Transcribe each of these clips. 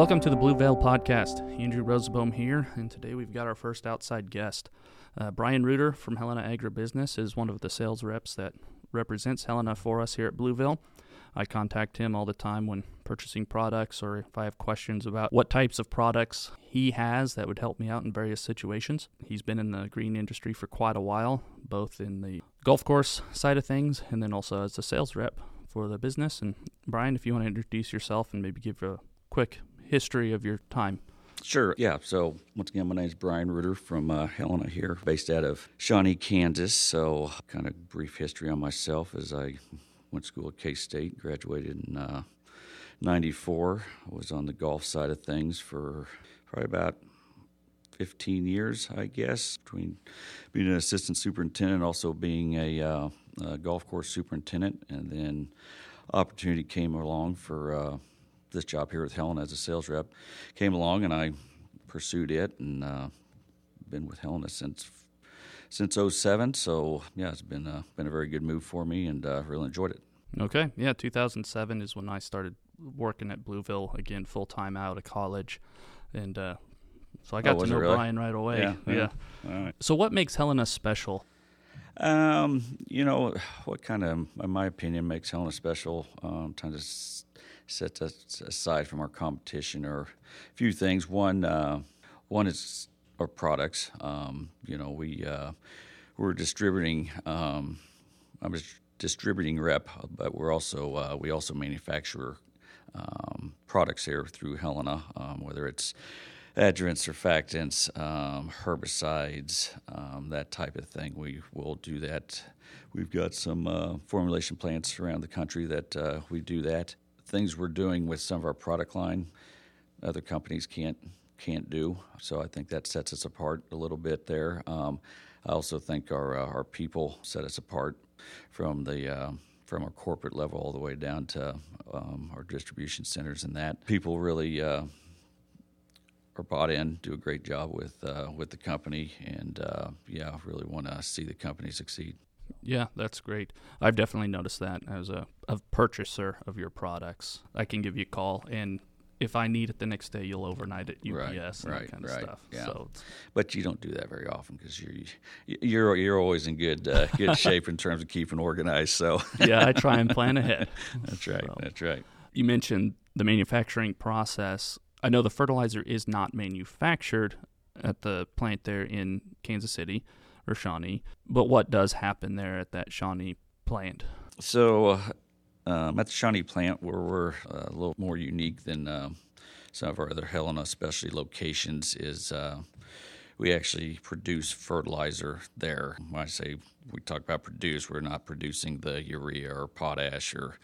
Welcome to the Blueville Podcast. Andrew Rosenbaum here, and today we've got our first outside guest. Uh, Brian Ruder from Helena Agribusiness is one of the sales reps that represents Helena for us here at Blueville. I contact him all the time when purchasing products or if I have questions about what types of products he has that would help me out in various situations. He's been in the green industry for quite a while, both in the golf course side of things and then also as a sales rep for the business. And Brian, if you want to introduce yourself and maybe give a quick history of your time. Sure. Yeah. So once again, my name is Brian Ruder from uh, Helena here, based out of Shawnee, Kansas. So kind of brief history on myself as I went to school at K State, graduated in uh, '94. I was on the golf side of things for probably about 15 years, I guess, between being an assistant superintendent, also being a, uh, a golf course superintendent, and then opportunity came along for uh, this job here with Helen as a sales rep. Came along, and I pursued it, and uh, been with Helena since since 07. So yeah, it's been a, been a very good move for me, and uh, really enjoyed it. Okay, yeah, 2007 is when I started working at Blueville again, full time out of college, and uh, so I got Oh, to know really? Brian right away. Yeah, yeah. yeah. All right. So, what makes Helena special? Um, you know, what kind of, in my opinion, makes Helena special, um, of s- set us aside from our competition are a few things. One, uh, one is our products. Um, you know, we, uh, we're distributing, um, I'm a distributing rep, but we're also, uh, we also manufacture um, products here through Helena, um, whether it's adjuvants, surfactants, um, herbicides, um, that type of thing. We will do that. We've got some uh, formulation plants around the country that uh, we do that. Things we're doing with some of our product line, other companies can't can't do. So I think that sets us apart a little bit there. Um, I also think our uh, our people set us apart from the uh, from our corporate level all the way down to um, our distribution centers and that people really uh, are bought in, do a great job with uh, with the company, and uh, yeah, really want to see the company succeed. Yeah, that's great. I've definitely noticed that as a, a purchaser of your products. I can give you a call, and if I need it the next day, you'll overnight at UPS Right, and right, that kind of right, stuff. yeah. So, But you don't do that very often because you're you're you're always in good uh, good shape in terms of keeping organized. So yeah, I try and plan ahead. that's right. So- That's right. You mentioned the manufacturing process. I know the fertilizer is not manufactured at the plant there in Kansas City or Shawnee, but what does happen there at that Shawnee plant? So, uh, um, at the Shawnee plant, where we're uh, a little more unique than um, some of our other Helena specialty locations, is uh, we actually produce fertilizer there. When I say we talk about produce, we're not producing the urea or potash or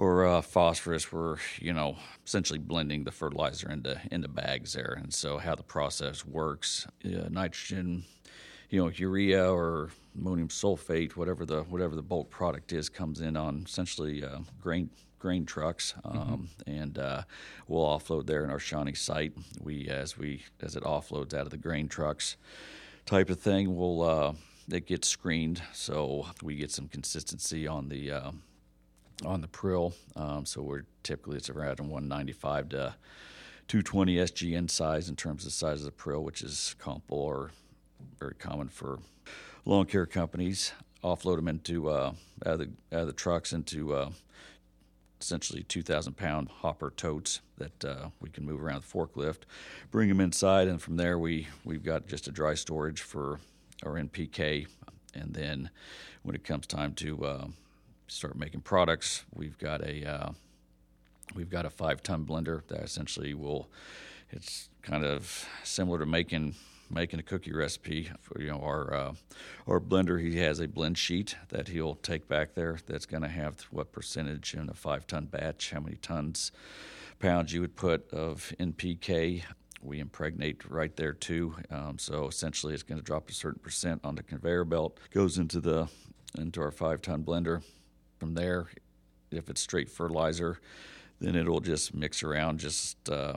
or uh, phosphorus. We're you know essentially blending the fertilizer into into bags there, and so how the process works, uh, nitrogen you know, urea or ammonium sulfate, whatever the whatever the bulk product is, comes in on essentially uh, grain grain trucks, um, and uh, we'll offload there in our Shawnee site. We as we as it offloads out of the grain trucks, type of thing, we'll uh, it gets screened, so we get some consistency on the. On the prill, um, so we're typically it's around 195 to 220 SGN size in terms of the size of the prill, which is comparable or very common for lawn care companies. Offload them into uh, out, of the, out of the trucks into uh, essentially 2,000 pound hopper totes that uh, we can move around the forklift, bring them inside, and from there we we've got just a dry storage for our NPK, and then when it comes time to uh, start making products, we've got a uh, we've got a five ton blender that essentially will it's kind of similar to making making a cookie recipe for you know our uh, our blender. He has a blend sheet that he'll take back there that's going to have what percentage in a five ton batch how many tons pounds you would put of npk we impregnate right there too um, so essentially it's going to drop a certain percent on the conveyor belt goes into the into our five ton blender from there. If it's straight fertilizer then it'll just mix around just uh,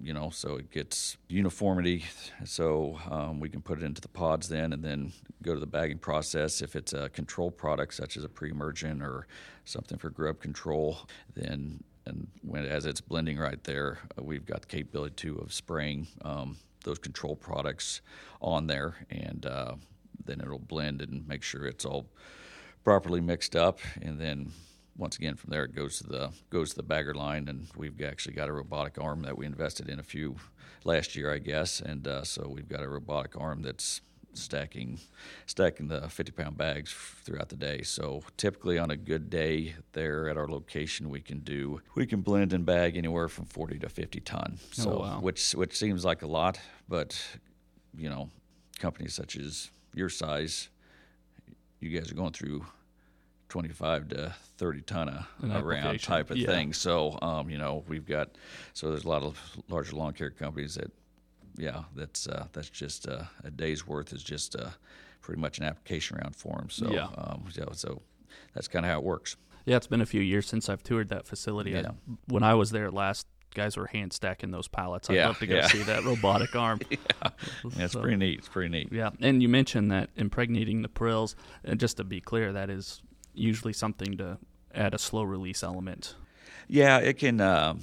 you know so it gets uniformity. So um, we can put it into the pods then and then go to the bagging process. If it's a control product such as a pre-emergent or something for grub control then and when as it's blending right there, we've got the capability too of spraying um, those control products on there, and uh, then it'll blend and make sure it's all properly mixed up, and then once again from there it goes to the goes to the bagger line, and we've actually got a robotic arm that we invested in a few last year, I guess, and uh, so we've got a robotic arm that's stacking stacking the 50 pound bags throughout the day so typically on a good day there at our location we can do we can blend and bag anywhere from 40 to 50 ton Oh, so wow. which which seems like a lot but you know companies such as your size you guys are going through 25 to 30 ton An around type of yeah. thing so um, you know we've got so there's a lot of larger lawn care companies that yeah, that's uh, that's just uh, a day's worth is just uh, pretty much an application round for them. So Yeah. um, so, so that's kind of how it works. Yeah, it's been a few years since I've toured that facility. I- Yeah. when I was there last, guys were hand stacking those pallets. I'd Yeah, love to go yeah. see that robotic arm. Yeah, it's So- pretty neat. It's pretty neat. Yeah, and you mentioned that impregnating the prills. And just to be clear, that is usually something to add a slow release element. Yeah, it can. Um,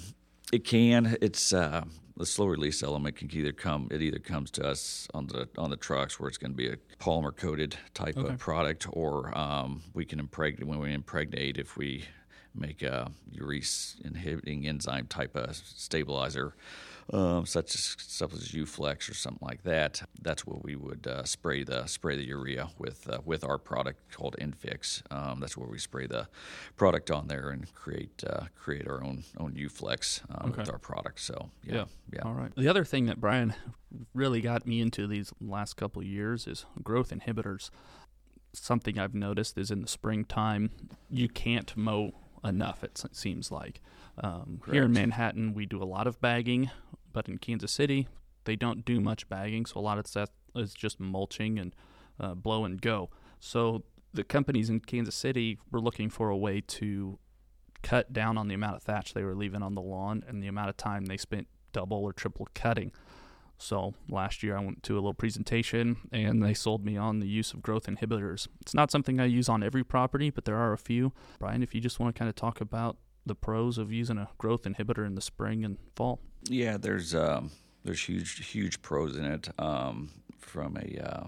it can. It's uh, the slow release element can either come. It either comes to us on the on the trucks where it's going to be a polymer coated type Okay. of product, or um, we can impregnate when we impregnate if we make a urease inhibiting enzyme type of stabilizer. Um, such as stuff as UFLEXX or something like that. That's what we would uh, spray the spray the urea with uh, with our product called Infix. Um, that's where we spray the product on there and create uh, create our own own UFLEXX um, with our product. So yeah, yeah. All right. The other thing that Brian really got me into these last couple of years is growth inhibitors. Something I've noticed is in the springtime, you can't mow enough, it seems like. Um, here in Manhattan, we do a lot of bagging, but in Kansas City, they don't do much bagging, so a lot of that is just mulching and uh, blow and go. So the companies in Kansas City were looking for a way to cut down on the amount of thatch they were leaving on the lawn and the amount of time they spent double or triple cutting. So last year I went to a little presentation and they sold me on the use of growth inhibitors. It's not something I use on every property, but there are a few. Brian, if you just want to kind of talk about the pros of using a growth inhibitor in the spring and fall. Yeah, there's um, there's huge huge pros in it um, from a uh,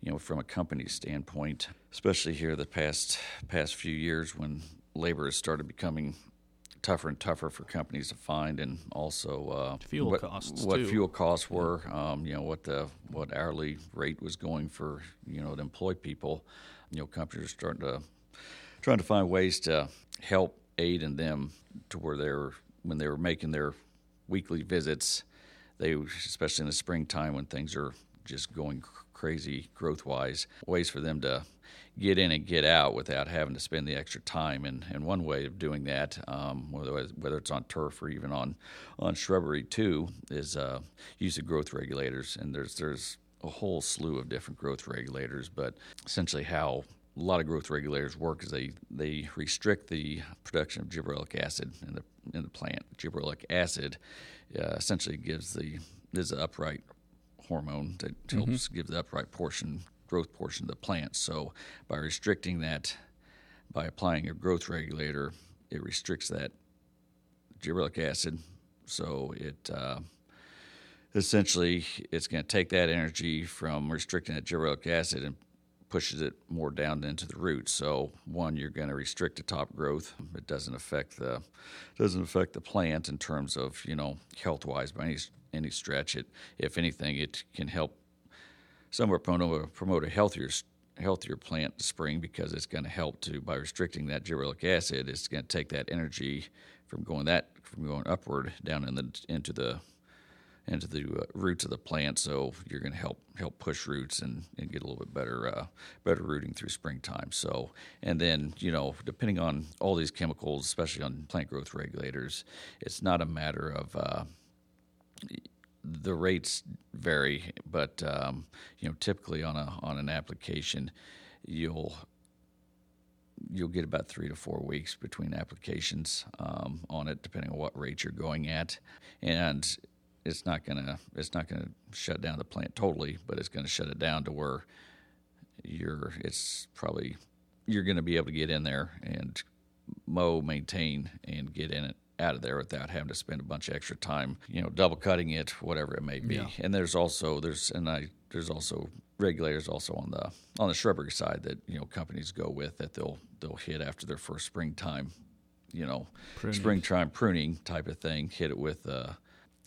you know from a company standpoint, especially here the past past few years when labor has started becoming tougher and tougher for companies to find, and also uh, Fuel what, costs, what too. fuel costs were, um, you know what the what hourly rate was going for you know to employ people. You know, companies are starting to trying to find ways to help aid in them to where they're when they were making their weekly visits they especially in the springtime when things are just going crazy growth wise ways for them to get in and get out without having to spend the extra time. And, and one way of doing that um, whether, whether it's on turf or even on on shrubbery too is uh, use of growth regulators. And there's there's a whole slew of different growth regulators but essentially how a lot of growth regulators work is they, they restrict the production of gibberellic acid in the in the plant. Gibberellic acid uh, essentially gives the is the upright hormone that helps give the upright portion growth portion of the plant. So by restricting that, by applying a growth regulator, it restricts that gibberellic acid. So it uh, essentially it's going to take that energy from restricting that gibberellic acid and pushes it more down into the roots. So one, you're going to restrict the top growth. It doesn't affect the doesn't affect the plant in terms of you know health wise by any any stretch. It if anything, it can help somewhat promote, promote a healthier healthier plant in spring because it's going to help to by restricting that gibberellic acid. It's going to take that energy from going that from going upward down in the into the into the uh, roots of the plant, so you're going to help help push roots and, and get a little bit better uh, better rooting through springtime. So, and then you know, depending on all these chemicals, especially on plant growth regulators, it's not a matter of uh, the rates vary, but um, you know, typically on a on an application, you'll you'll get about three to four weeks between applications um, on it, depending on what rate you're going at, and it's not gonna it's not gonna shut down the plant totally, but it's gonna shut it down to where you're it's probably you're gonna be able to get in there and mow, maintain, and get in it out of there without having to spend a bunch of extra time, you know, double cutting it, whatever it may be. Yeah. And there's also there's and I there's also regulators also on the on the shrubbery side that you know companies go with that they'll they'll hit after their first springtime, you know, Pruning. springtime pruning type of thing. Hit it with a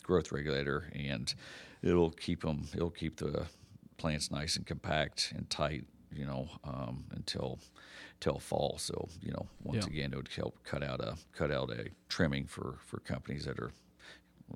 growth regulator, and it'll keep them. It'll keep the plants nice and compact and tight, you know, um, until till fall. So you know, once Yeah. again, it would help cut out a cut out a trimming for for companies that are.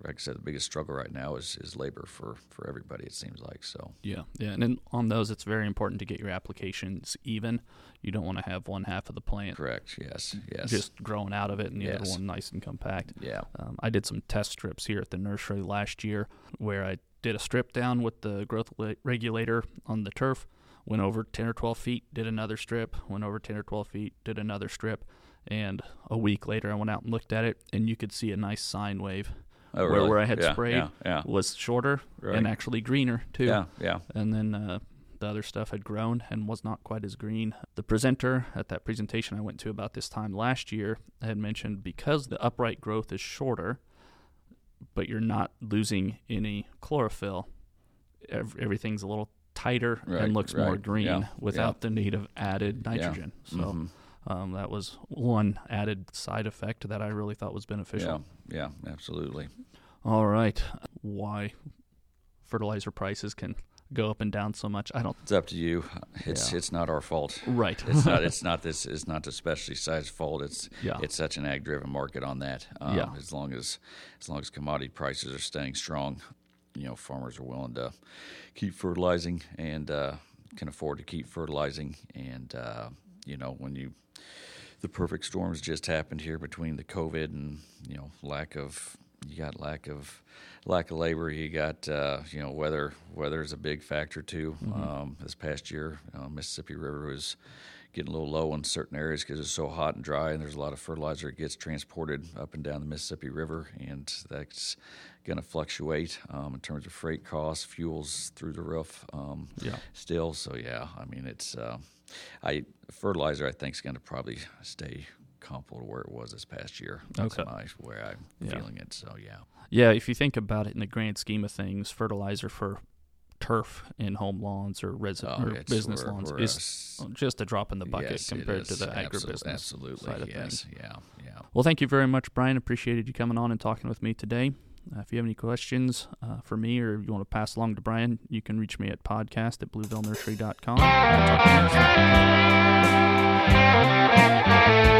Like I said, the biggest struggle right now is, is labor for, for everybody. It seems like so. Yeah, yeah, and then on those, it's very important to get your applications even. You don't want to have one half of the plant Correct. Yes. Yes. just growing out of it, and the other Yes. one nice and compact. yeah. Um, I did some test strips here at the nursery last year where I did a strip down with the growth regulator on the turf, went over 10 or 12 feet, did another strip, went over 10 or 12 feet, did another strip. And a week later, I went out and looked at it, and you could see a nice sine wave Oh, where, really? where I had Yeah, sprayed Yeah. Yeah. was shorter Right. and actually greener, too. Yeah. Yeah. And then uh, the other stuff had grown and was not quite as green. The presenter at that presentation I went to about this time last year had mentioned because the upright growth is shorter, but you're not losing any chlorophyll, ev- everything's a little tighter Right, and looks more green yeah, without the need of added nitrogen. So Mhm. um, that was one added side effect that I really thought was beneficial. Yeah. Yeah. Absolutely. All right. Why fertilizer prices can go up and down so much, I don't. It's up to you. It's Yeah. it's not our fault. Right. It's not. It's not this. It's not the specialty size fault. It's Yeah. it's such an ag driven market on that. Um, Yeah. As long as as long as commodity prices are staying strong, you know, farmers are willing to keep fertilizing and uh, can afford to keep fertilizing. And uh, you know, when you the perfect storms just happened here between the COVID and you know lack of you got lack of lack of labor. You got uh, you know weather. Weather is a big factor too. Um, this past year, uh, Mississippi River was getting a little low in certain areas because it's so hot and dry, and there's a lot of fertilizer that gets transported up and down the Mississippi River, and that's going to fluctuate um, in terms of freight costs, fuels through the roof. Um, Yeah. Still, so yeah, I mean it's uh, I fertilizer. I think is going to probably stay comparable to where it was this past year. That's Okay. my where I'm Yeah. feeling it. So yeah, Yeah, if you think about it in the grand scheme of things, fertilizer for turf in home lawns or, resi- Oh, or business we're- lawns we're is s- just a drop in the bucket yes, compared to the agribusiness Absolutely, side of yes, things. yeah, yeah. Well, thank you very much, Brian. Appreciated you coming on and talking with me today. Uh, if you have any questions uh, for me or you want to pass along to Brian, you can reach me at podcast at bluevillenursery.com. I'll talk to you next time.